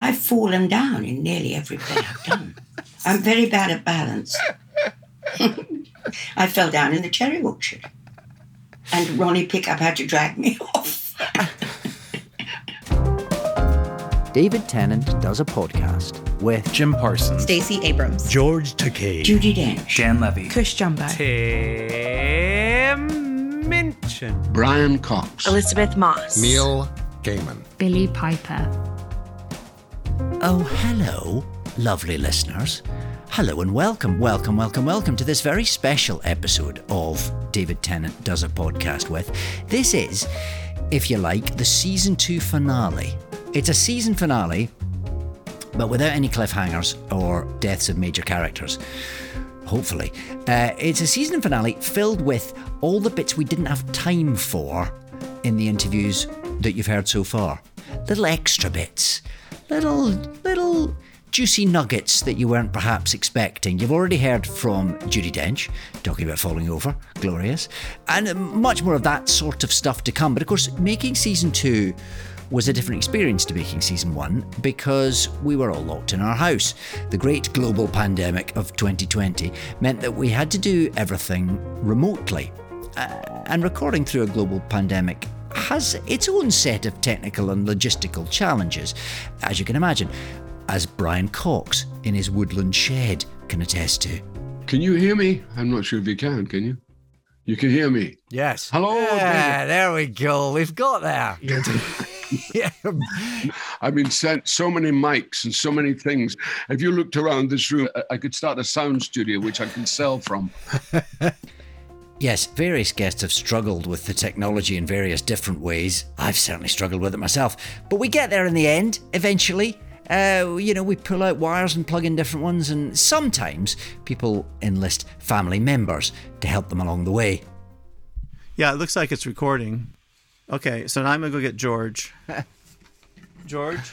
I've fallen down in nearly every play I've done. I'm very bad at balance. I fell down in the cherry orchard. And Ronnie Pickup had to drag me off. David Tennant does a podcast with Jim Parsons, Stacey Abrams, George Takei, Judi Dench, Dan Levy, Cush Jumbo, Tim Minchin, Brian Cox, Elisabeth Moss, Neil Gaiman, Billie Piper. Oh, hello, lovely listeners. Hello and welcome, welcome, welcome, welcome to this very special episode of David Tennant Does a Podcast with. This is, if you like, the season two finale. It's a season finale, but without any cliffhangers or deaths of major characters. Hopefully. Uh, it's a season finale filled with all the bits we didn't have time for in the interviews that you've heard so far. Little extra bits little little juicy nuggets that you weren't perhaps expecting. You've already heard from Judi Dench talking about falling over, glorious, and much more of that sort of stuff to come. But of course, making season two was a different experience to making season one because we were all locked in our house. The great global pandemic of 2020 meant that we had to do everything remotely. Uh, and recording through a global pandemic has its own set of technical and logistical challenges, as you can imagine, as Brian Cox in his woodland shed can attest to. Can you hear me? I'm not sure if you can, can you? You can hear me. Yes. Hello. Yeah, there we go. We've got there. yeah. I've been sent so many mics and so many things. If you looked around this room, I could start a sound studio which I can sell from. Yes, various guests have struggled with the technology in various different ways. I've certainly struggled with it myself. But we get there in the end, eventually. Uh, you know, we pull out wires and plug in different ones, and sometimes people enlist family members to help them along the way. Yeah, it looks like it's recording. Okay, so now I'm going to go get George. George?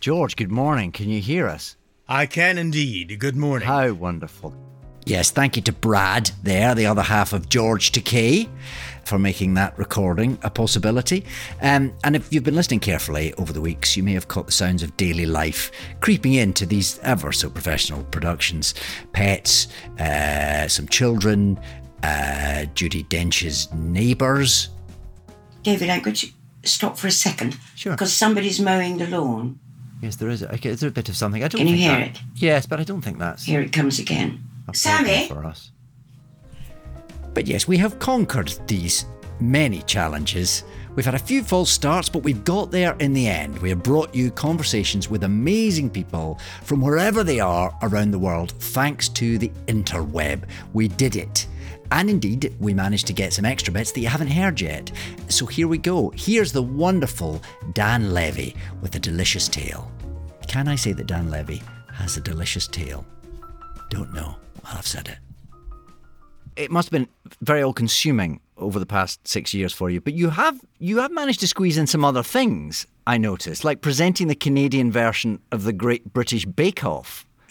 George, good morning. Can you hear us? I can indeed. Good morning. How wonderful. Yes, thank you to Brad there, the other half of George Takei, for making that recording a possibility. Um, and if you've been listening carefully over the weeks, you may have caught the sounds of daily life creeping into these ever so professional productions. Pets, uh, some children, uh, Judi Dench's neighbours. David, I could stop for a second. Sure. Because somebody's mowing the lawn. Yes, there is. Okay, is there a bit of something? I don't Can you hear that- it? Yes, but I don't think that's Here it comes again. A Sammy? Eh? for us. But yes, we have conquered these many challenges. We've had a few false starts, but we've got there in the end. We have brought you conversations with amazing people from wherever they are around the world, thanks to the interweb. We did it. And indeed, we managed to get some extra bits that you haven't heard yet. So here we go. Here's the wonderful Dan Levy with a delicious tale. Can I say that Dan Levy has a delicious tale? Don't know. Well, I've said it. It must have been very all consuming over the past six years for you, but you have you have managed to squeeze in some other things, I noticed, like presenting the Canadian version of the Great British Bake Off.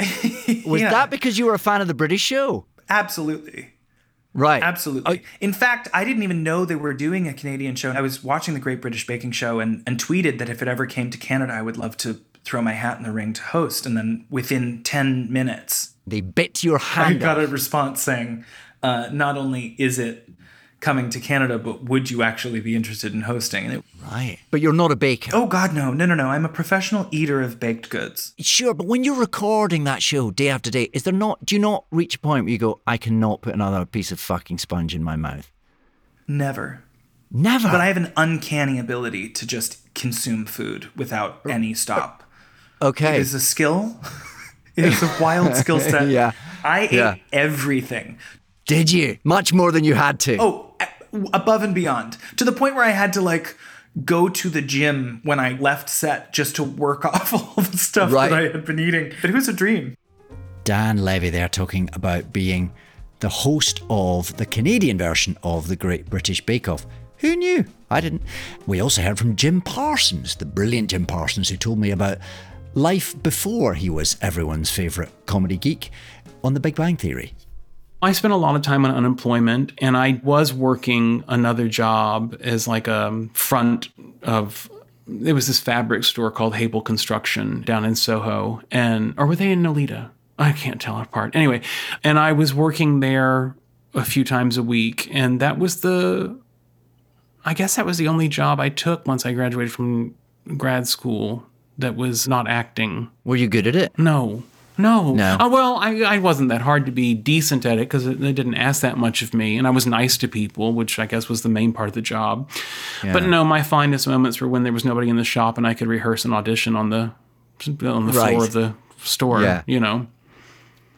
Was Yeah. that because you were a fan of the British show? Absolutely. Right. Absolutely. In fact, I didn't even know they were doing a Canadian show. I was watching the Great British Baking Show and, and tweeted that if it ever came to Canada, I would love to throw my hat in the ring to host. And then within 10 minutes, they bit your I hand got off. a response saying, uh, not only is it coming to Canada, but would you actually be interested in hosting? It, Right. But you're not a baker. oh, God, no, no, no, no. I'm a professional eater of baked goods. Sure, but when you're recording that show day after day, is there not do you not reach a point where you go, I cannot put another piece of fucking sponge in my mouth? Never. Never. But I have an uncanny ability to just consume food without any stop. Okay. It is a skill. it is a wild skill set. Yeah. I ate Yeah. everything. Did you? Much more than you had to. Oh, above and beyond. To the point where I had to like go to the gym when I left set just to work off all the stuff Right. that I had been eating. But it was a dream. Dan Levy there talking about being the host of the Canadian version of the Great British Bake Off. Who knew? I didn't. We also heard from Jim Parsons, the brilliant Jim Parsons, who told me about life before he was everyone's favourite comedy geek on The Big Bang Theory. I spent a lot of time on unemployment and I was working another job as like a front of there was this fabric store called Hable Construction down in Soho and or were they in Nolita? I can't tell apart. Anyway, and I was working there a few times a week and that was the I guess that was the only job I took once I graduated from grad school that was not acting. Were you good at it? No. No. No. Uh, well, I, I wasn't that hard to be decent at it because they didn't ask that much of me. And I was nice to people, which I guess was the main part of the job. But no, my finest moments were when there was nobody in the shop and I could rehearse an audition on the on the Right. floor of the store, Yeah. you know.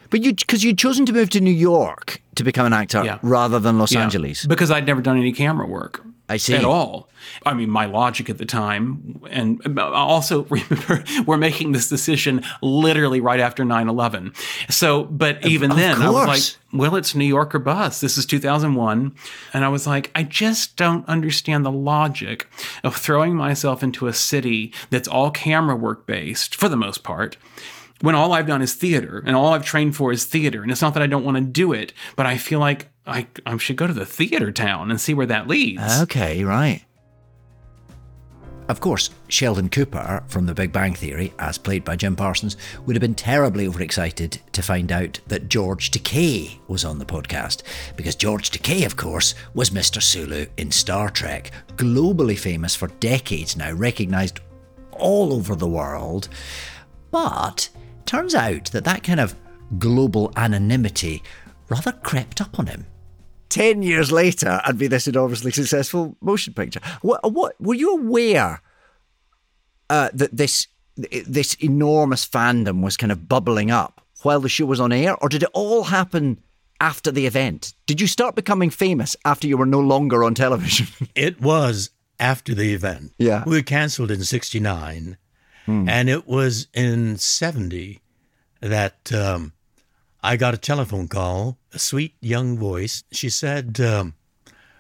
But you, because you'd chosen to move to New York to become an actor Yeah. rather than Los Yeah. Angeles. Because I'd never done any camera work. I see. At all. I mean, my logic at the time, and uh, also remember we're making this decision literally right after 9 11. So, but even of then, I was like, well, it's New York or bust. This is 2001. And I was like, I just don't understand the logic of throwing myself into a city that's all camera work based for the most part when all I've done is theater and all I've trained for is theater. And it's not that I don't want to do it, but I feel like I, I should go to the theater town and see where that leads. Okay, right. Of course, Sheldon Cooper from The Big Bang Theory, as played by Jim Parsons, would have been terribly overexcited to find out that George Takei was on the podcast. Because George Takei, of course, was Mr. Sulu in Star Trek, globally famous for decades now, recognised all over the world. But turns out that that kind of global anonymity rather crept up on him. Ten years later, I'd be this enormously successful motion picture. What, what were you aware uh, that this this enormous fandom was kind of bubbling up while the show was on air, or did it all happen after the event? Did you start becoming famous after you were no longer on television? It was after the event. Yeah. We were canceled in 69. And it was in 70 that um, I got a telephone call, a sweet young voice. She said, um,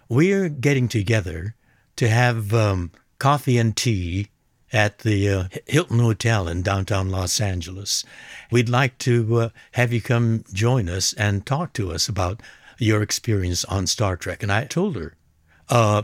We're getting together to have um, coffee and tea at the uh, Hilton Hotel in downtown Los Angeles. We'd like to uh, have you come join us and talk to us about your experience on Star Trek. And I told her, uh,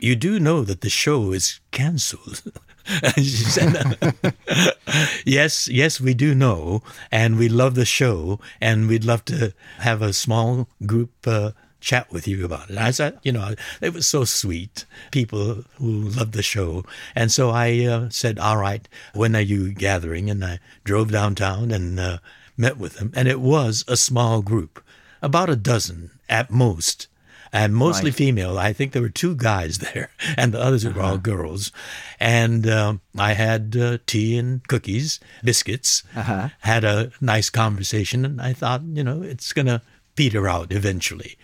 you do know that the show is canceled. And she said, yes, yes, we do know. And we love the show. And we'd love to have a small group uh, chat with you about it. I said, you know, it was so sweet. People who loved the show. And so I uh, said, all right, when are you gathering? And I drove downtown and uh, met with them. And it was a small group, about a dozen at most and mostly female. I think there were two guys there, and the others were all girls. And um, I had uh, tea and cookies, biscuits, had a nice conversation, and I thought, you know, it's going to peter out eventually.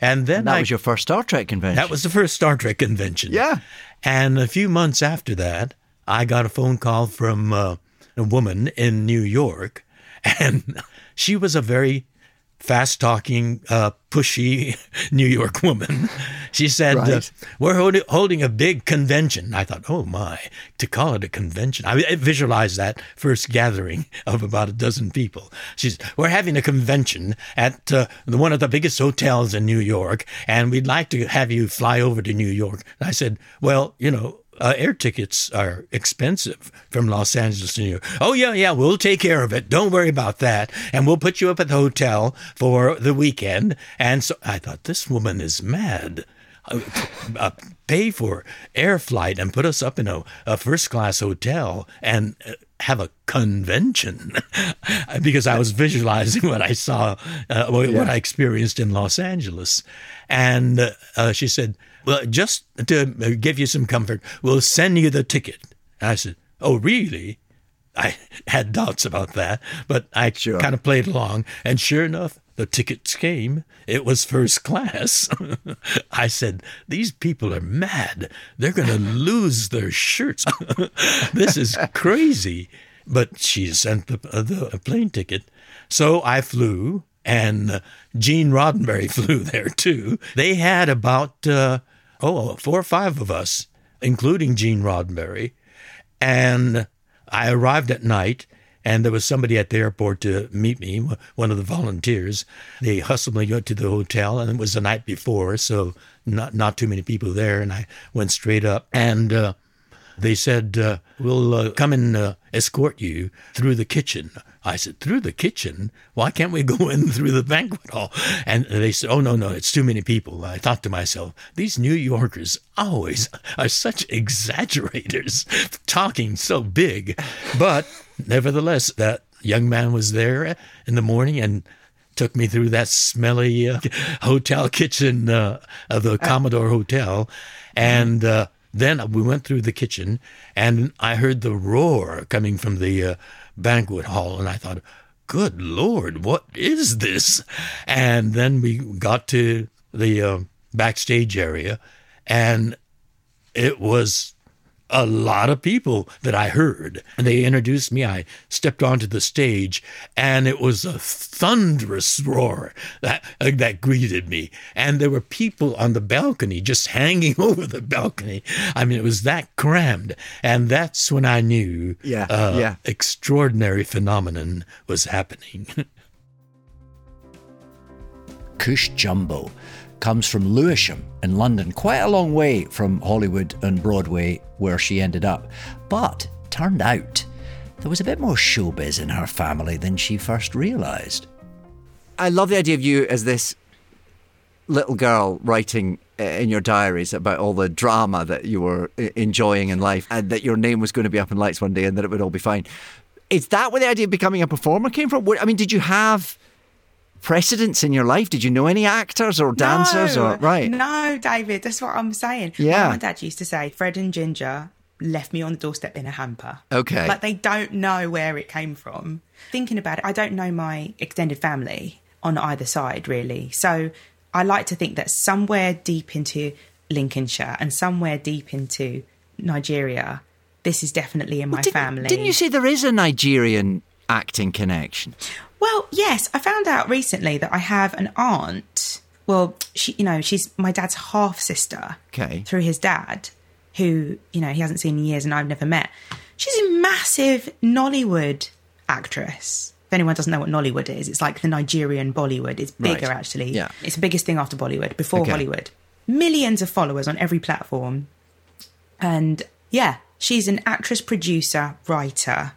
And then that I, was your first Star Trek convention. that was the first Star Trek convention. Yeah. And a few months after that, I got a phone call from uh, a woman in New York, and she was a very fast talking, uh, pushy New York woman. She said, uh, We're holding, holding a big convention. I thought, oh my, to call it a convention. I, I visualized that first gathering of about a dozen people. She said, We're having a convention at uh, the, one of the biggest hotels in New York, and we'd like to have you fly over to New York. And I said, Well, you know, uh, air tickets are expensive from Los Angeles to New York. Oh, yeah, yeah, we'll take care of it. Don't worry about that. And we'll put you up at the hotel for the weekend. And so I thought, this woman is mad. Uh, uh, pay for air flight and put us up in a, a first class hotel and uh, have a convention because I was visualizing what I saw, uh, what what I experienced in Los Angeles. And uh, she said, Well, just to give you some comfort, we'll send you the ticket. I said, Oh, really? I had doubts about that, but I Sure. kind of played along. And sure enough, the tickets came. It was first class. I said, These people are mad. They're going to lose their shirts. this is crazy. But she sent the, uh, the plane ticket. So I flew, and uh, Gene Roddenberry flew there too. They had about, uh, oh, four or five of us, including Gene Roddenberry. And I arrived at night and there was somebody at the airport to meet me, one of the volunteers. They hustled me to the hotel, and it was the night before, so not not too many people there. And I went straight up, and uh, they said, uh, "We'll uh, come and uh, escort you through the kitchen." I said, "Through the kitchen? Why can't we go in through the banquet hall?" And they said, "Oh no, no, it's too many people." I thought to myself, "These New Yorkers always are such exaggerators, talking so big." But nevertheless, that young man was there in the morning and took me through that smelly uh, hotel kitchen uh, of the Commodore Hotel, and. Uh, then we went through the kitchen, and I heard the roar coming from the uh, banquet hall, and I thought, "Good Lord, what is this?" And then we got to the uh, backstage area, and it was a lot of people that I heard. And they introduced me. I stepped onto the stage, and it was a thunderous roar that uh, that greeted me. And there were people on the balcony just hanging over the balcony. I mean, it was that crammed, and that's when I knew, Yeah, uh, yeah. extraordinary phenomenon was happening. Cush Jumbo comes from Lewisham in London, quite a long way from Hollywood and Broadway where she ended up. But turned out there was a bit more showbiz in her family than she first realised. I love the idea of you as this little girl writing uh, in your diaries about all the drama that you were uh, enjoying in life and that your name was going to be up in lights one day and that it would all be fine. Is that where the idea of becoming a performer came from? I mean, did you have precedents in your life? Did you know any actors or dancers no, or right? No, David, that's what I'm saying. Yeah. My dad used to say Fred and Ginger left me on the doorstep in a hamper. Okay. Like they don't know where it came from. Thinking about it, I don't know my extended family on either side really. So I like to think that somewhere deep into Lincolnshire and somewhere deep into Nigeria, this is definitely in my Didn't- family. Didn't you say there is a Nigerian acting connection? Well, yes, I found out recently that I have an aunt. Well, she, you know, she's my dad's half sister. Okay. Through his dad, who you know he hasn't seen in years and I've never met. She's a massive Nollywood actress. If anyone doesn't know what Nollywood is, it's like the Nigerian Bollywood. It's bigger Right. actually. Yeah. It's the biggest thing after Bollywood, before Okay. Hollywood. Millions of followers on every platform. And yeah, she's an actress, producer, writer.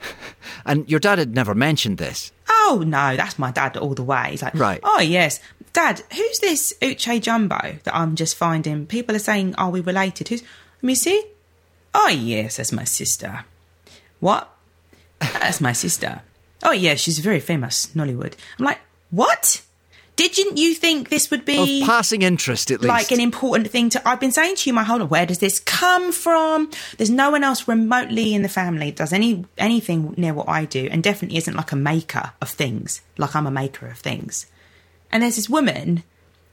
And your dad had never mentioned this. Oh no, that's my dad all the way. He's like, Right. Oh yes, Dad. Who's this Uche Jumbo that I'm just finding? People are saying, "Are we related?" Who's? Let me see. Oh yes, that's my sister. What? That's my sister. Oh yeah, she's very famous Nollywood. I'm like, what? Didn't you think this would be Of passing interest, at least. like an important thing to I've been saying to you my whole life, where does this come from? There's no one else remotely in the family that does any anything near what I do and definitely isn't like a maker of things, like I'm a maker of things. And there's this woman,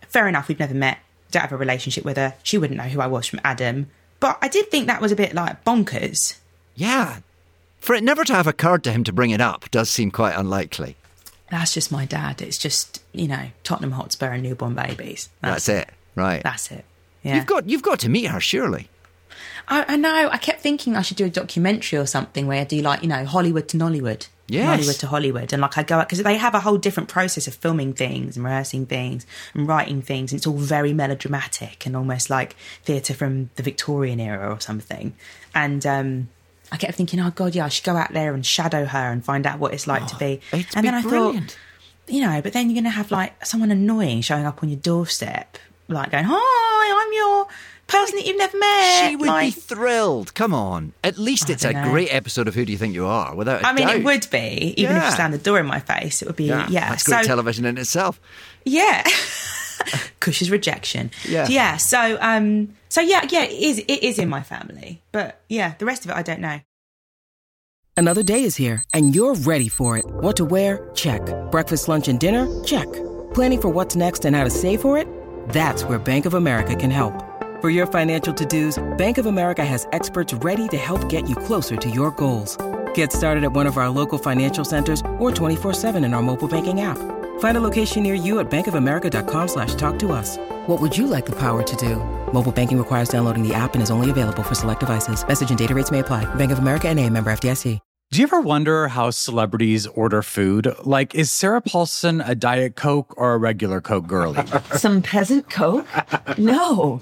fair enough, we've never met, don't have a relationship with her. She wouldn't know who I was from Adam. But I did think that was a bit like bonkers. yeah. For it never to have occurred to him to bring it up does seem quite unlikely. That's just my dad. It's just, you know, Tottenham Hotspur and newborn babies. That's, it. Right. That's it. Yeah. You've got you've got to meet her, surely. I, I know. I kept thinking I should do a documentary or something where I do like you know Hollywood to Nollywood, Yes. Hollywood to Hollywood, and like I go out because they have a whole different process of filming things and rehearsing things and writing things. And it's all very melodramatic and almost like theatre from the Victorian era or something. And um, I kept thinking, oh god, yeah, I should go out there and shadow her and find out what it's like to oh, be. And then I brilliant. thought, you know, but then you're going to have like someone annoying showing up on your doorstep, like going, "Hi, I'm your person that you've never met." She would like, be thrilled. Come on. At least I it's a dunno. great episode of Who Do You Think You Are, without a I mean, doubt. it would be, even if Yeah. you slammed the door in my face, it would be, yeah. That's great so, television in itself. yeah. Cush's rejection. Yeah. Yeah. So, um, so yeah, yeah, it is, it is in my family. But yeah, the rest of it, I don't know. Another day is here, and you're ready for it. What to wear? Check. Breakfast, lunch, and dinner? Check. Planning for what's next and how to save for it? That's where Bank of America can help. For your financial to-dos, Bank of America has experts ready to help get you closer to your goals. Get started at one of our local financial centers or 24-7 in our mobile banking app. Find a location near you at bankofamerica.com slash talk to us. What would you like the power to do? Mobile banking requires downloading the app and is only available for select devices. Message and data rates may apply. Bank of America and a member FDIC. Do you ever wonder how celebrities order food? Like, is Sarah Paulson a Diet Coke or a regular Coke girlie? Some peasant Coke? No.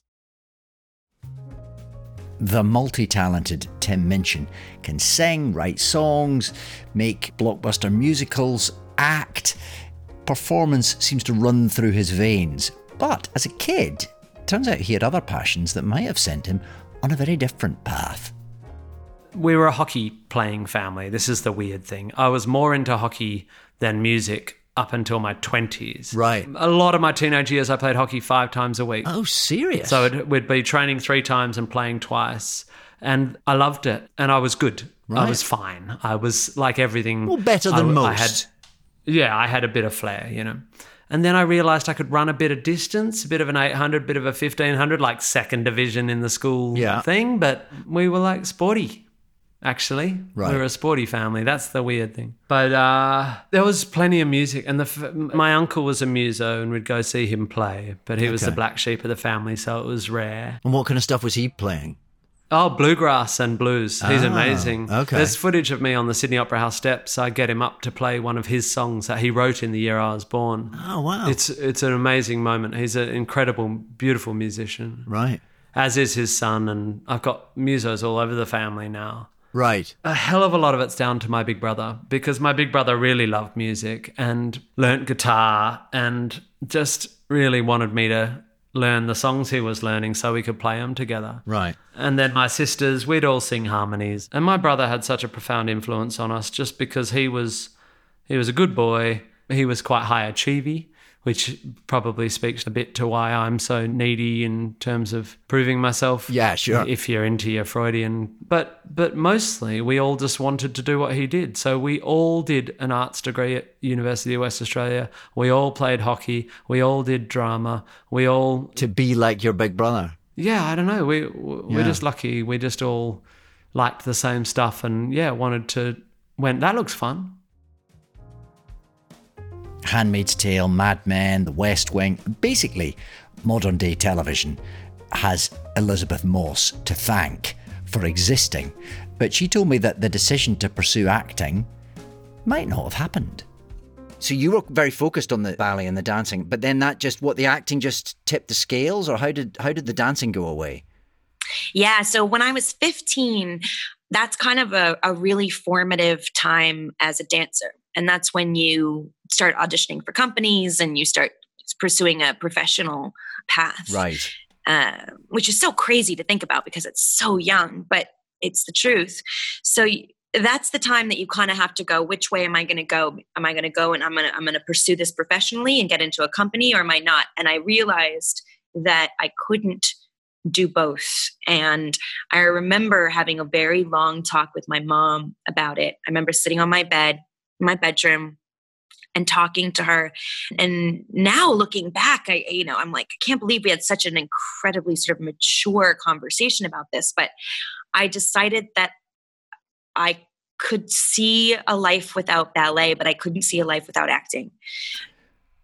The multi talented Tim Minchin can sing, write songs, make blockbuster musicals, act. Performance seems to run through his veins. But as a kid, turns out he had other passions that might have sent him on a very different path. We were a hockey playing family. This is the weird thing. I was more into hockey than music up until my 20s. Right. A lot of my teenage years, I played hockey five times a week. Oh, serious? So it, we'd be training three times and playing twice. And I loved it. And I was good. Right. I was fine. I was like everything. Well, better than I, most. I had, yeah, I had a bit of flair, you know. And then I realized I could run a bit of distance, a bit of an 800, bit of a 1500, like second division in the school Yeah. thing. But we were like sporty, actually. Right. We were a sporty family. That's the weird thing. But uh, there was plenty of music. And the f- my uncle was a muso and we'd go see him play. But he was the black sheep of the family, so it was rare. And what kind of stuff was he playing? Oh, bluegrass and blues. He's Ah, amazing. okay. There's footage of me on the Sydney Opera House steps. I get him up to play one of his songs that he wrote in the year I was born. Oh, wow. It's it's an amazing moment. He's an incredible, beautiful musician. Right. As is his son, and I've got musos all over the family now. Right. A hell of a lot of it's down to my big brother because my big brother really loved music and learnt guitar and just really wanted me to learn the songs he was learning so we could play them together. Right. And then my sisters, we'd all sing harmonies. And my brother had such a profound influence on us just because he was he was a good boy. He was quite high achievy, which probably speaks a bit to why I'm so needy in terms of proving myself. Yeah, sure. If you're into your Freudian. But but mostly we all just wanted to do what he did. So we all did an arts degree at University of West Australia. We all played hockey. We all did drama. We all To be like your big brother. yeah, I don't know. We we're Yeah. just lucky. We just all liked the same stuff, and yeah, wanted to. Went that looks fun. Handmaid's Tale, Mad Men, The West Wing. Basically, modern day television has Elisabeth Moss to thank for existing. But she told me that the decision to pursue acting might not have happened. So you were very focused on the ballet and the dancing, but then that just what the acting just tipped the scales, or how did how did the dancing go away? Yeah. So when I was 15, that's kind of a, a really formative time as a dancer. And that's when you start auditioning for companies and you start pursuing a professional path. Right. Uh, which is so crazy to think about because it's so young, but it's the truth. So that's the time that you kind of have to go. Which way am I going to go? Am I going to go and I'm going to I'm going to pursue this professionally and get into a company, or am I not? And I realized that I couldn't do both. And I remember having a very long talk with my mom about it. I remember sitting on my bed in my bedroom and talking to her. And now looking back, I, you know, I'm like, I can't believe we had such an incredibly sort of mature conversation about this. But I decided that I could see a life without ballet, but I couldn't see a life without acting.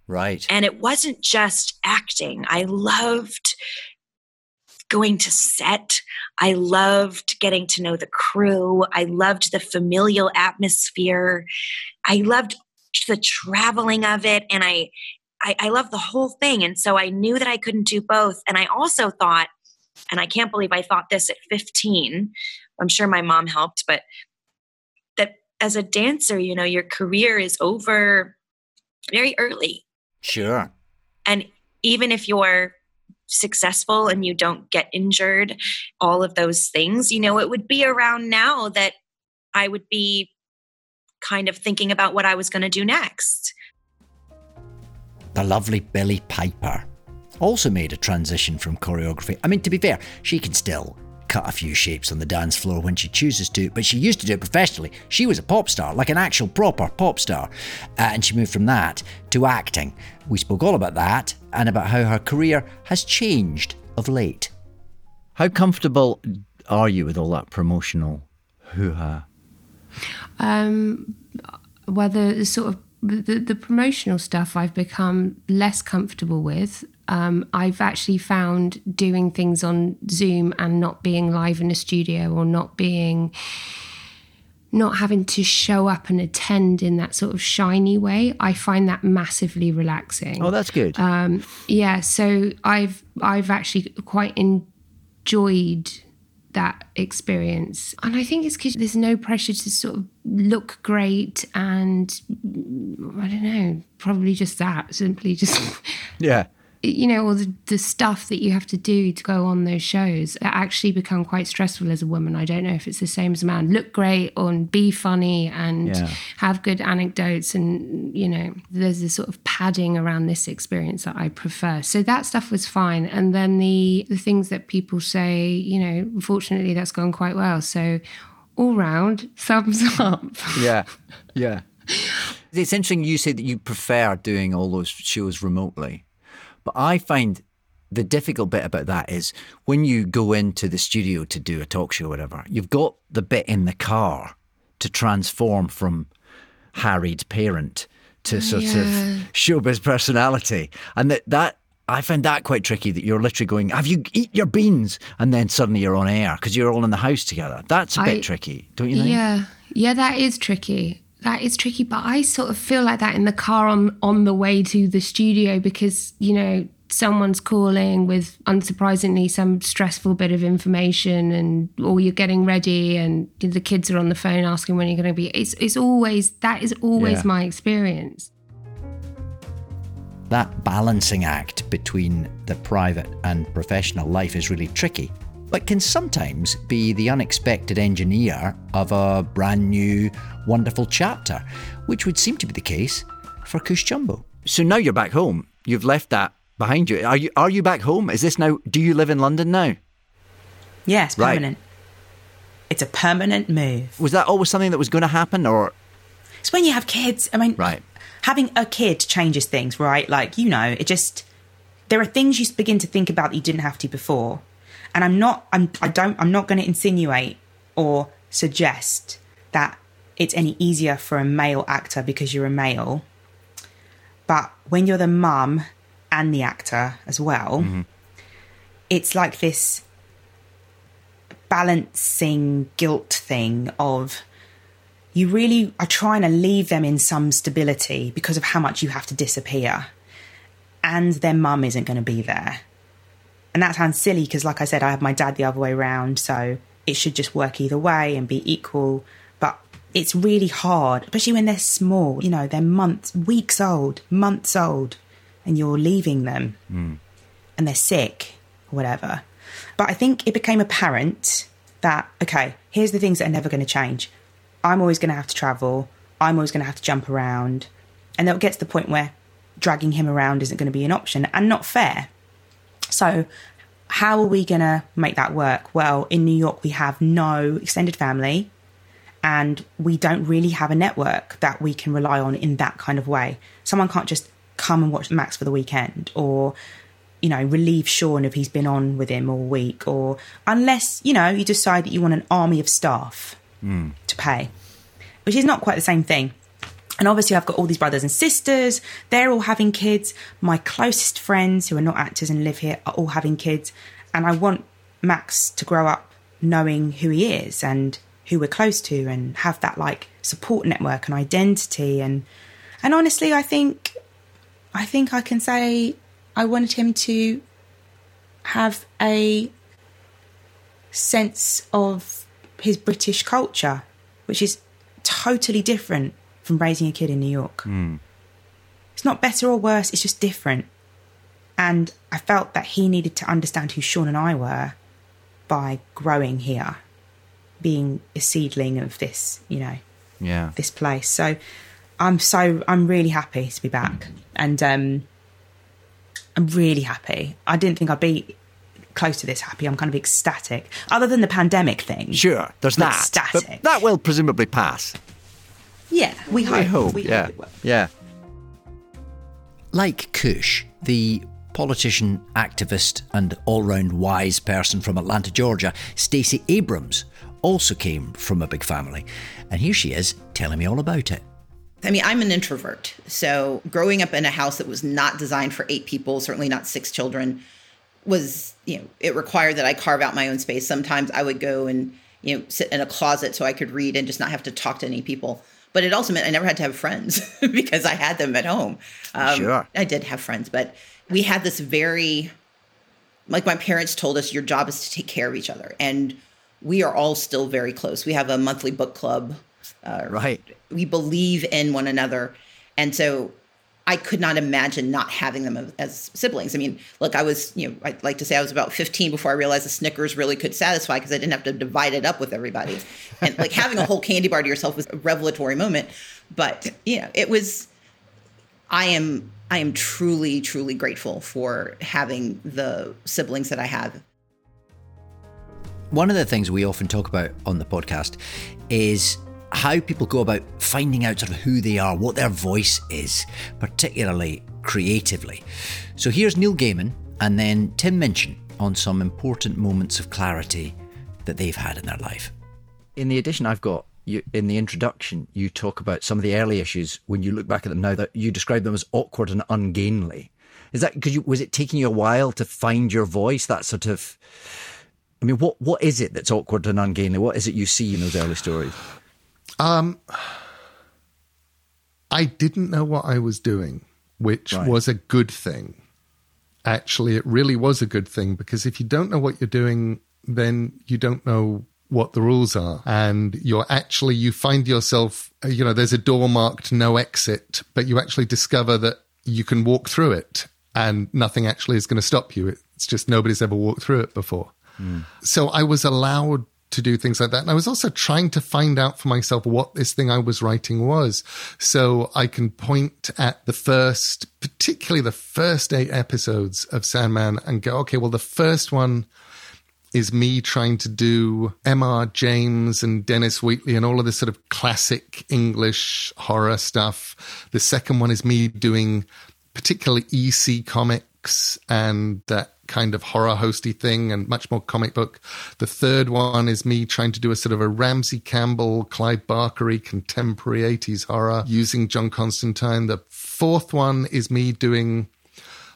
Right. And it wasn't just acting. I loved going to set. I loved getting to know the crew. I loved the familial atmosphere. I loved the traveling of it. And I, I, I loved the whole thing. And so I knew that I couldn't do both. And I also thought, and I can't believe I thought this at 15. I'm sure my mom helped, but that as a dancer, you know, your career is over very early. Sure. And even if you're successful and you don't get injured, all of those things, you know, it would be around now that I would be kind of thinking about what I was going to do next. The lovely Billie Piper also made a transition from choreography. I mean, to be fair, she can still cut a few shapes on the dance floor when she chooses to, but she used to do it professionally. She was a pop star, like an actual proper pop star. Uh, and she moved from that to acting. We spoke all about that and about how her career has changed of late. How comfortable are you with all that promotional hoo ha? Um, well, the sort of the, the promotional stuff I've become less comfortable with. Um, I've actually found doing things on Zoom and not being live in a studio or not being not having to show up and attend in that sort of shiny way i find that massively relaxing Oh, that's good. um, yeah so i've i've actually quite enjoyed that experience and i think it's because there's no pressure to sort of look great and i don't know probably just that simply just Yeah. You know all the, the stuff that you have to do to go on those shows actually become quite stressful as a woman i don't know if it's the same as a man look great and be funny and Yeah. have good anecdotes and you know there's this sort of padding around this experience that i prefer so that stuff was fine and then the the things that people say you know unfortunately that's gone quite well so all round thumbs up Yeah. Yeah. It's interesting you say that you prefer doing all those shows remotely. But I find the difficult bit about that is when you go into the studio to do a talk show or whatever, you've got the bit in the car to transform from harried parent to oh, sort Yeah. of showbiz personality. And that, that I find that quite tricky that you're literally going, Have you eat your beans? And then suddenly you're on air because you're all in the house together. That's a bit tricky, don't you think? Yeah, yeah, that is tricky. That is tricky, but I sort of feel like that in the car on on the way to the studio because you know someone's calling with unsurprisingly some stressful bit of information and or you're getting ready and the kids are on the phone asking when you're going to be. It's it's always that is always Yeah. my experience. That balancing act between the private and professional life is really tricky, but can sometimes be the unexpected engineer of a brand new, wonderful chapter, which would seem to be the case for Cush Jumbo. So now you're back home. You've left that behind you. Are you are you back home? Is this now do you live in London now? Yes, Right. permanent. It's a permanent move. Was that always something that was going to happen or It's when you have kids. I mean, Right. having a kid changes things, right? Like, you know, it just there are things you begin to think about that you didn't have to before. And I'm not I'm I don't I'm not going to insinuate or suggest that it's any easier for a male actor because you're a male. But when you're the mum and the actor as well, mm-hmm. it's like this balancing guilt thing of you really are trying to leave them in some stability because of how much you have to disappear. And their mum isn't going to be there and that sounds silly because like i said i have my dad the other way round so it should just work either way and be equal but it's really hard especially when they're small you know they're months weeks old months old and you're leaving them hmm. and they're sick or whatever. But I think it became apparent that, okay, here's the things that are never going to change. I'm always going to have to travel. I'm always going to have to jump around. And then it'll get to the point where dragging him around isn't going to be an option and not fair. So, how are we going to make that work? Well, in New York, we have no extended family and we don't really have a network that we can rely on in that kind of way. Someone can't just come and watch Max for the weekend or you know relieve Sean if he's been on with him all week or unless you know you decide that you want an army of staff hmm. to pay which is not quite the same thing and obviously I've got all these brothers and sisters. They're all having kids. My closest friends who are not actors and live here are all having kids. And I want Max to grow up knowing who he is and who we're close to and have that like support network and identity. And and honestly I think I think I can say I wanted him to have a sense of his British culture, which is totally different from raising a kid in New York. Hmm. It's not better or worse, it's just different. And I felt that he needed to understand who Sean and I were by growing here, being a seedling of this, you know, Yeah. this place. So I'm so I'm really happy to be back, and um, I'm really happy. I didn't think I'd be close to this happy. I'm kind of ecstatic. Other than the pandemic thing, Sure, there's that. Ecstatic. But that will presumably pass. Yeah, we hope. I hope. We yeah. hope it will. Yeah. Like Cush, the politician, activist, and all round wise person from Atlanta, Georgia, Stacey Abrams, also came from a big family. And here she is telling me all about it. I mean, I'm an introvert. So growing up in a house that was not designed for eight people, certainly not six children, was, you know, it required that I carve out my own space. Sometimes I would go and, you know, sit in a closet so I could read and just not have to talk to any people. But it also meant I never had to have friends because I had them at home. Um, Sure. I did have friends, but we had this very, like my parents told us, your job is to take care of each other. And we are all still very close. We have a monthly book club. Uh, right. We believe in one another. And so I could not imagine not having them as- siblings. I mean, look, I was, you know, I'd like to say I was about 15 before I realized the Snickers really could satisfy because I didn't have to divide it up with everybody. And like having a whole candy bar to yourself was a revelatory moment. But, you know, it was, I am, I am truly, truly grateful for having the siblings that I have. One of the things we often talk about on the podcast is how people go about finding out sort of who they are, what their voice is, particularly creatively. So here's Neil Gaiman and then Tim Minchin on some important moments of clarity that they've had in their life. In the edition I've got, you, in the introduction, you talk about some of the early issues when you look back at them now that you describe them as awkward and ungainly. Is that because was it taking you a while to find your voice? That sort of, I mean, what what is it that's awkward and ungainly? What is it you see in those early stories? Um, I didn't know what I was doing, which Right. was a good thing. Actually, it really was a good thing because if you don't know what you're doing, then you don't know what the rules are. And you're actually, you find yourself, you know, there's a door marked no exit, but you actually discover that you can walk through it and nothing actually is going to stop you. It's just nobody's ever walked through it before. So I was allowed to do things like that. And I was also trying to find out for myself what this thing I was writing was. So I can point at the first, particularly the first eight episodes of Sandman and go, okay, well, the first one is me trying to do M.R. James and Dennis Wheatley and all of this sort of classic English horror stuff. The second one is me doing particularly EC comics and kind of horror hosty thing and much more comic book. The third one is me trying to do a sort of a Ramsey Campbell, Clive Barkery contemporary 80s horror using John Constantine. The fourth one is me doing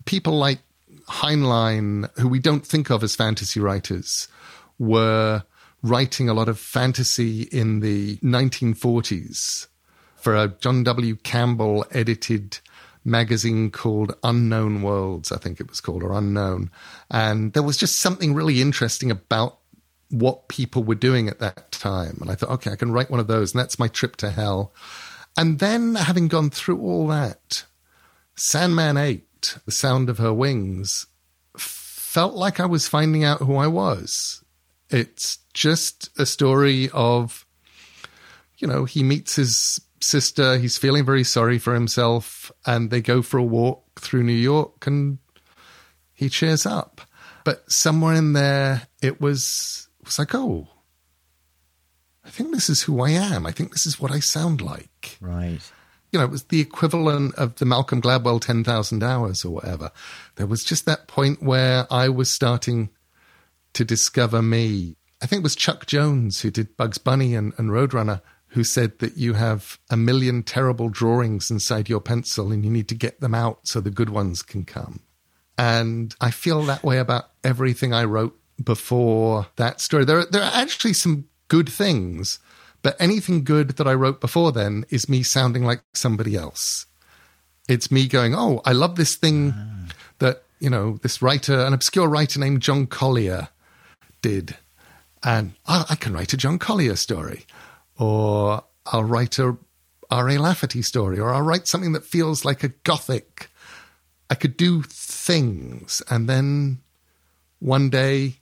people like Heinlein, who we don't think of as fantasy writers, were writing a lot of fantasy in the 1940s for a John W. Campbell edited magazine called Unknown Worlds, I think it was called, or Unknown. And there was just something really interesting about what people were doing at that time. And I thought, okay, I can write one of those. And that's my trip to hell. And then having gone through all that, Sandman 8, The Sound of Her Wings, felt like I was finding out who I was. It's just a story of, you know, he meets his sister, he's feeling very sorry for himself, and they go for a walk through New York and he cheers up. But somewhere in there, it was, it was like, oh, I think this is who I am. I think this is what I sound like. Right. You know, it was the equivalent of the Malcolm Gladwell 10,000 hours or whatever. There was just that point where I was starting to discover me. I think it was Chuck Jones who did Bugs Bunny and, and Roadrunner who said that you have a million terrible drawings inside your pencil and you need to get them out so the good ones can come. And I feel that way about everything I wrote before that story. There are, there are actually some good things, but anything good that I wrote before then is me sounding like somebody else. It's me going, oh, I love this thing that, you know, this writer, an obscure writer named John Collier did. And I can write a John Collier story. Or I'll write a R.A. Lafferty story, or I'll write something that feels like a gothic. I could do things, and then one day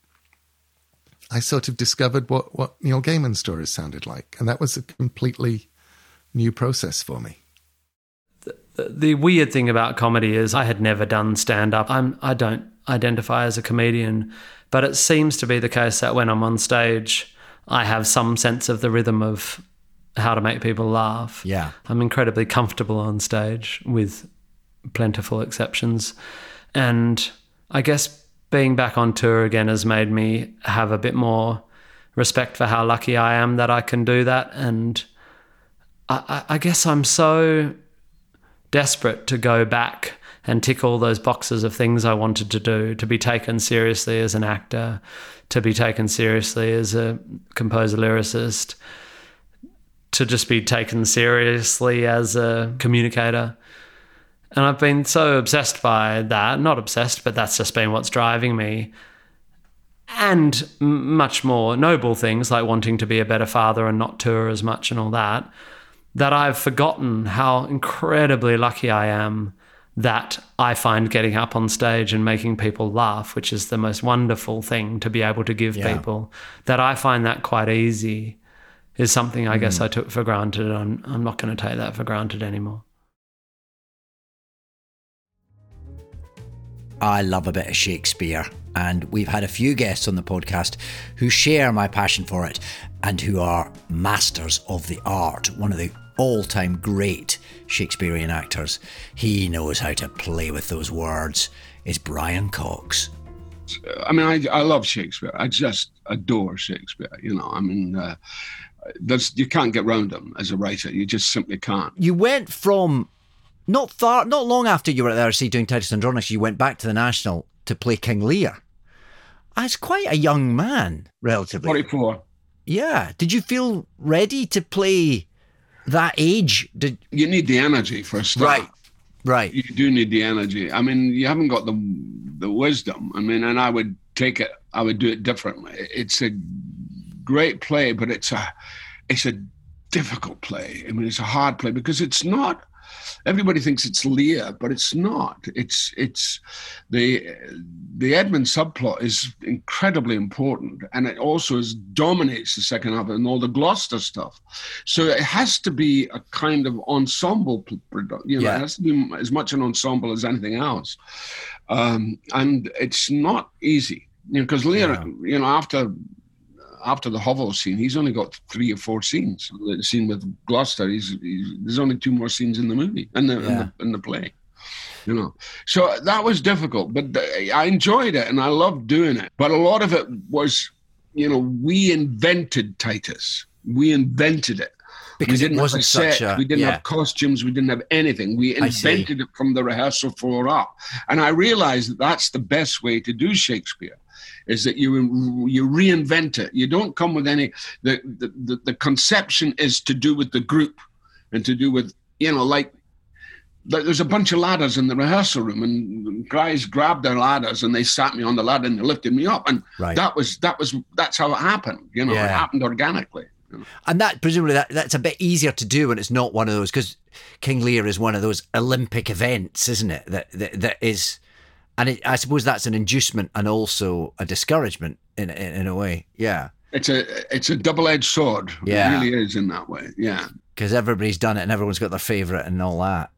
I sort of discovered what, what Neil Gaiman stories sounded like. And that was a completely new process for me. The, the weird thing about comedy is I had never done stand up. I don't identify as a comedian, but it seems to be the case that when I'm on stage, I have some sense of the rhythm of how to make people laugh. Yeah. I'm incredibly comfortable on stage with plentiful exceptions. And I guess being back on tour again has made me have a bit more respect for how lucky I am that I can do that. And I, I guess I'm so desperate to go back and tick all those boxes of things I wanted to do to be taken seriously as an actor, to be taken seriously as a composer lyricist, to just be taken seriously as a communicator. And I've been so obsessed by that, not obsessed, but that's just been what's driving me. And much more noble things like wanting to be a better father and not tour as much and all that, that I've forgotten how incredibly lucky I am that I find getting up on stage and making people laugh, which is the most wonderful thing to be able to give Yeah. people, that I find that quite easy is something I guess Mm. I took for granted. and I'm, I'm not going to take that for granted anymore. I love a bit of Shakespeare, and we've had a few guests on the podcast who share my passion for it and who are masters of the art. One of the all time great Shakespearean actors, he knows how to play with those words, is Brian Cox. I mean, I, I love Shakespeare. I just adore Shakespeare. You know, I mean, uh, there's you can't get round him as a writer. You just simply can't. You went from not far, not long after you were at the RC doing Titus Andronicus, you went back to the National to play King Lear. As quite a young man, relatively. Forty-four. Yeah. Did you feel ready to play that age? Did you need the energy for a start? Right. Right. You do need the energy. I mean, you haven't got the the wisdom. I mean, and I would take it. I would do it differently. It's a great play, but it's a it's a difficult play. I mean, it's a hard play because it's not. Everybody thinks it's Lear, but it's not. It's it's the the Edmund subplot is incredibly important, and it also is, dominates the second half and all the Gloucester stuff. So it has to be a kind of ensemble production. You know, Yeah. it has to be as much an ensemble as anything else, um, and it's not easy. You know, because Lear, you know, after after the hovel scene, he's only got three or four scenes. The scene with Gloucester, he's, he's there's only two more scenes in the movie and the, in, Yeah. the in the play. You know, so that was difficult, but I enjoyed it and I loved doing it. But a lot of it was, you know, we invented Titus. We invented it. Because we it didn't wasn't have a set. such a- we didn't yeah. have costumes. We didn't have anything. We invented it from the rehearsal floor up. And I realized that that's the best way to do Shakespeare is that you you reinvent it. You don't come with any. The, the the conception is to do with the group, and to do with you know like. like, There's a bunch of ladders in the rehearsal room, and guys grabbed their ladders and they sat me on the ladder and they lifted me up, and Right. that was that was that's how it happened. You know, it happened organically. And that presumably that, that's a bit easier to do when it's not one of those because King Lear is one of those Olympic events, isn't it? That that, that is, and it, I suppose that's an inducement and also a discouragement in in, in a way. Yeah, It's a it's a double edged sword. Yeah. It really is in that way. Yeah. because everybody's done it and everyone's got their favourite and all that.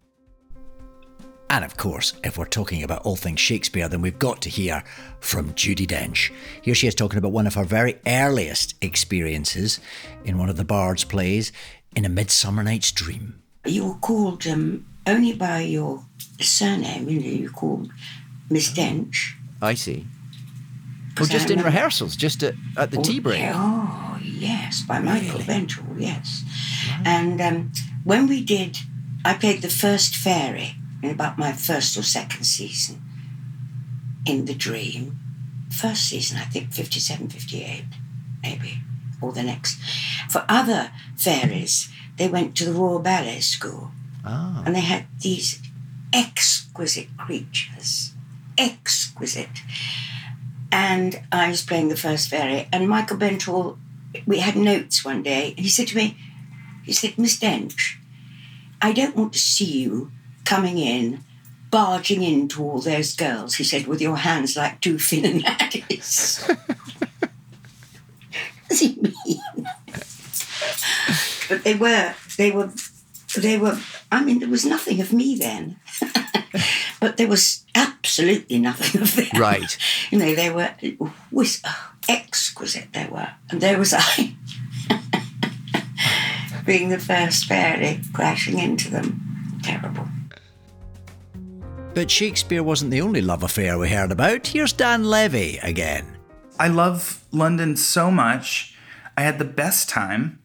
And of course, if we're talking about all things Shakespeare, then we've got to hear from Judi Dench. Here she is talking about one of her very earliest experiences in one of the Bard's plays, in A Midsummer Night's Dream. You were called um, only by your surname, you know, you were called Miss Dench. I see. Well, just in rehearsals, just at, at the Oh, tea break. yeah, Oh, yes, by Michael Benthall, yes. And um, when we did, I played the first fairy in about my first or second season in The Dream. First season, I think 57, 58, maybe, or the next. For other fairies, they went to the Royal Ballet School. Ah. And they had these exquisite creatures, exquisite. And I was playing the first fairy, and Michael Benthall, we had notes one day, and he said to me, He said, Miss Dench, I don't want to see you coming in, barging into all those girls, he said, with your hands like two Finn does he mean? but they were, they were, they were, I mean, there was nothing of me then. but there was absolutely nothing of them. Right. You know, they were whis- oh, exquisite, they were. And there was I, being the first fairy, crashing into them. Terrible. But Shakespeare wasn't the only love affair we heard about. Here's Dan Levy again. I love London so much. I had the best time.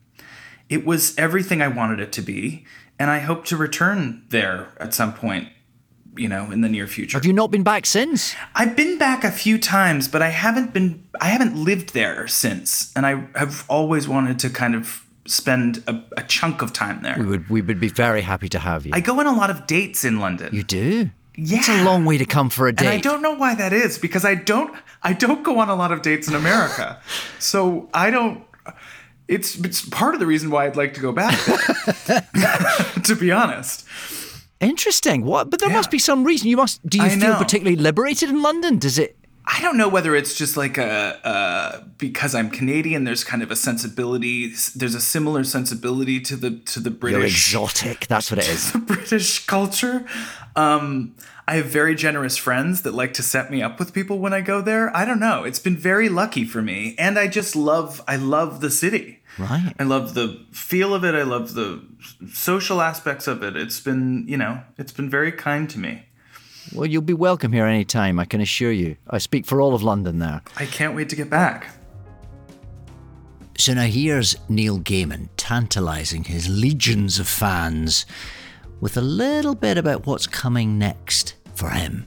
It was everything I wanted it to be. And I hope to return there at some point, you know, in the near future. Have you not been back since? I've been back a few times, but I haven't been I haven't lived there since. And I have always wanted to kind of spend a, a chunk of time there. We would we would be very happy to have you. I go on a lot of dates in London. You do? Yeah. It's a long way to come for a date. And I don't know why that is because I don't I don't go on a lot of dates in America. so I don't it's it's part of the reason why I'd like to go back to be honest. Interesting. What? But there must be some reason. You must. Do you I feel know. particularly liberated in London? Does it? I don't know whether it's just like a uh, because I'm Canadian. There's kind of a sensibility. There's a similar sensibility to the to the British. You're exotic. That's what it is. the British culture. Um, I have very generous friends that like to set me up with people when I go there. I don't know. It's been very lucky for me, and I just love. I love the city. Right. I love the feel of it. I love the social aspects of it. It's been, you know, it's been very kind to me. Well, you'll be welcome here any time. I can assure you. I speak for all of London there. I can't wait to get back. So now here's Neil Gaiman tantalising his legions of fans with a little bit about what's coming next for him.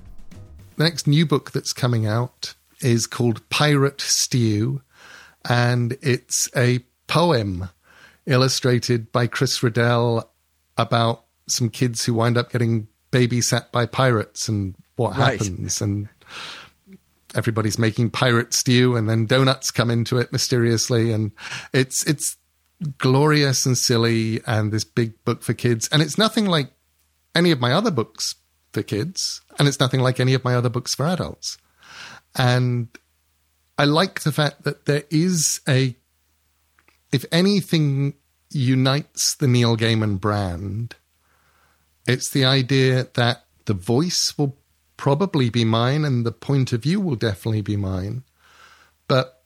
The next new book that's coming out is called Pirate Stew, and it's a poem illustrated by Chris Riddell about some kids who wind up getting babysat by pirates and what Right. happens. And everybody's making pirate stew, and then donuts come into it mysteriously, and it's it's glorious and silly, and this big book for kids, and it's nothing like any of my other books for kids, and it's nothing like any of my other books for adults. And I like the fact that there is a, if anything unites the Neil Gaiman brand, it's the idea that the voice will probably be mine and the point of view will definitely be mine. But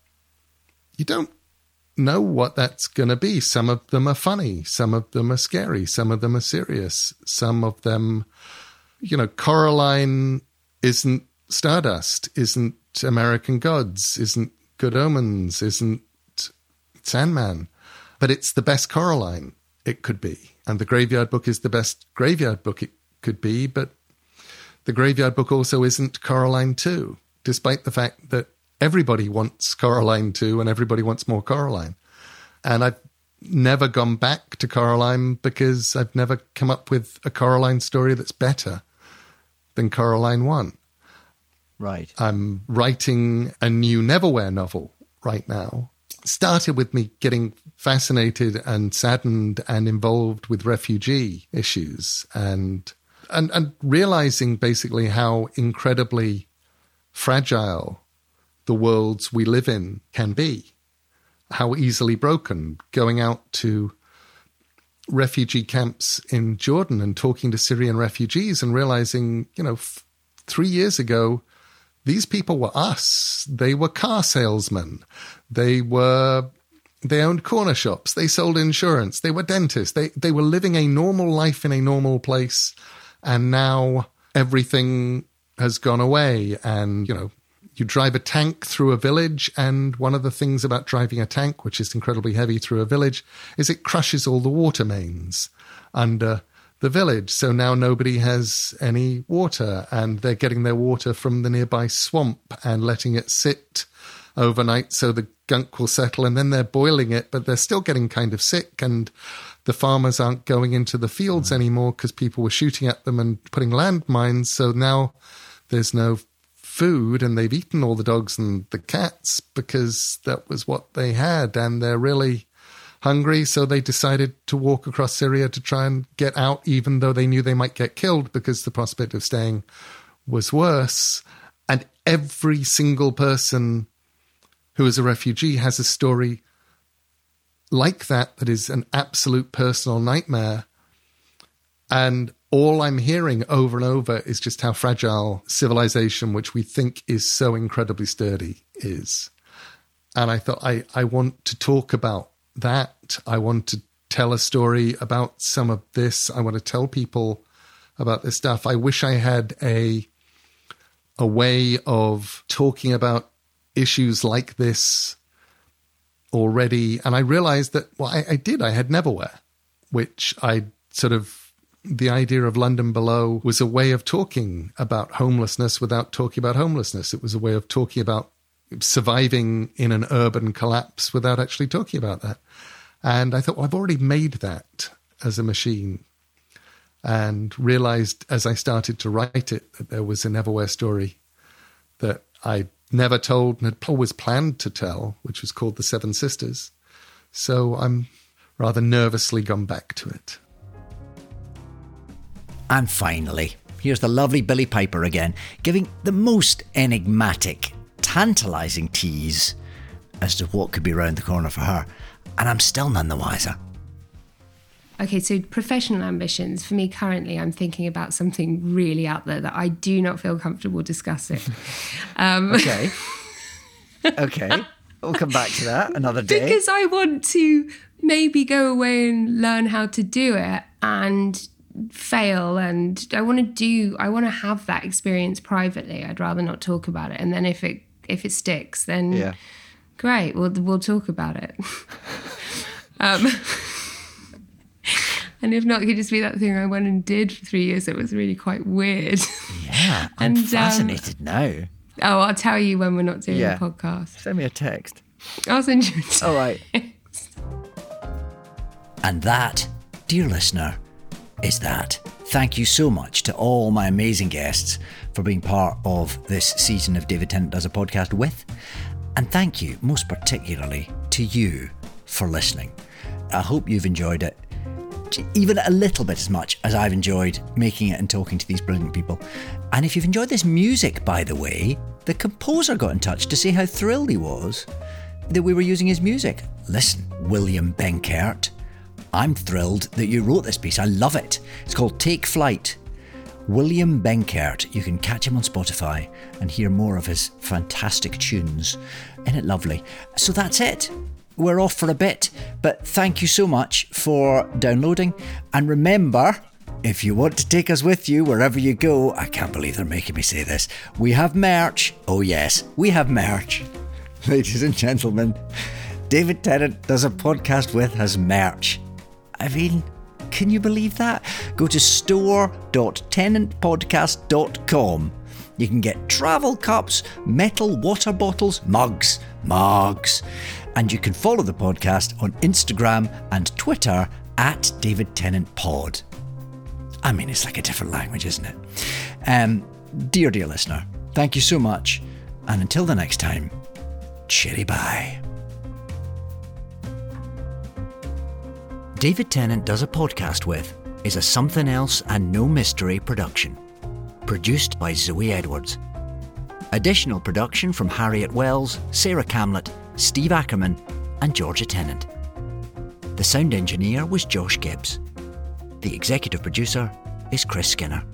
you don't know what that's going to be. Some of them are funny, some of them are scary, some of them are serious, some of them, you know, Coraline isn't Stardust, isn't American Gods, isn't Good Omens, isn't Sandman, but it's the best Coraline it could be. And the Graveyard Book is the best Graveyard Book it could be, but the Graveyard Book also isn't Coraline 2, despite the fact that everybody wants Coraline 2 and everybody wants more Coraline. And I've never gone back to Coraline because I've never come up with a Coraline story that's better than Coraline 1. Right. I'm writing a new Neverwhere novel right now. Started with me getting fascinated and saddened and involved with refugee issues and and, and realizing basically how incredibly fragile the worlds we live in can be, how easily broken. Going out to refugee camps in Jordan and talking to Syrian refugees and realizing, you know, f- three years ago, these people were us. They were car salesmen. They were they owned corner shops. They sold insurance. They were dentists. They they were living a normal life in a normal place, and now everything has gone away. And you know, you drive a tank through a village, and one of the things about driving a tank, which is incredibly heavy through a village, is it crushes all the water mains under the village. So now nobody has any water, and they're getting their water from the nearby swamp and letting it sit overnight so the gunk will settle, and then they're boiling it, but they're still getting kind of sick, and the farmers aren't going into the fields mm. anymore because people were shooting at them and putting landmines. So now there's no food, and they've eaten all the dogs and the cats because that was what they had, and they're really hungry, so they decided to walk across Syria to try and get out, even though they knew they might get killed because the prospect of staying was worse. And every single person who is a refugee has a story like that that is an absolute personal nightmare. And all I'm hearing over and over is just how fragile civilization, which we think is so incredibly sturdy, is. And I thought, I, I want to talk about that. I want to tell a story about some of this. I want to tell people about this stuff. I wish I had a a way of talking about issues like this already. And I realized that, well, I, I did. I had Neverwhere, which I sort of, the idea of London Below was a way of talking about homelessness without talking about homelessness. It was a way of talking about surviving in an urban collapse without actually talking about that. And I thought, well, I've already made that as a machine and realized as I started to write it that there was a Neverwhere story that I never told and had always planned to tell, which was called The Seven Sisters. So I'm rather nervously gone back to it. And finally, here's the lovely Billie Piper again, giving the most enigmatic, tantalising tease as to what could be round the corner for her. And I'm still none the wiser. Okay, so professional ambitions for me currently, I'm thinking about something really out there that I do not feel comfortable discussing. Um, Okay. okay. We'll come back to that another day. because I want to maybe go away and learn how to do it and fail and I want to do I want to have that experience privately. I'd rather not talk about it. And then if it if it sticks, then Yeah. great. We'll we'll talk about it. um, and if not, it could just be that thing I went and did for three years. It was really quite weird. Yeah, I'm And, um, fascinated now. oh, I'll tell you when we're not doing Yeah. a podcast. Send me a text. I'll send you. A text. All right. And that, dear listener, is that. Thank you so much to all my amazing guests for being part of this season of David Tennant Does a Podcast with. And thank you most particularly to you for listening. I hope you've enjoyed it even a little bit as much as I've enjoyed making it and talking to these brilliant people. And if you've enjoyed this music, by the way, the composer got in touch to say how thrilled he was that we were using his music. Listen, William Benkert, I'm thrilled that you wrote this piece. I love it. It's called Take Flight. William Benkert. You can catch him on Spotify and hear more of his fantastic tunes. Isn't it lovely? So that's it. We're off for a bit, but thank you so much for downloading. And remember, if you want to take us with you wherever you go, I can't believe they're making me say this. We have merch. Oh, yes, we have merch. Ladies and gentlemen, David Tennant does a podcast with has merch. I mean, can you believe that? Go to store.tennantpodcast.com. You can get travel cups, metal water bottles, mugs, mugs. And you can follow the podcast on Instagram and Twitter at David Tennant Pod. I mean, it's like a different language, isn't it? Um, dear, dear listener, thank you so much. And until the next time, chitty bye. David Tennant Does a Podcast With is a Something Else and No Mystery production. Produced by Zoe Edwards. Additional production from Harriet Wells, Sarah Camlett, Steve Ackerman, and Georgia Tennant. The sound engineer was Josh Gibbs. The executive producer is Chris Skinner.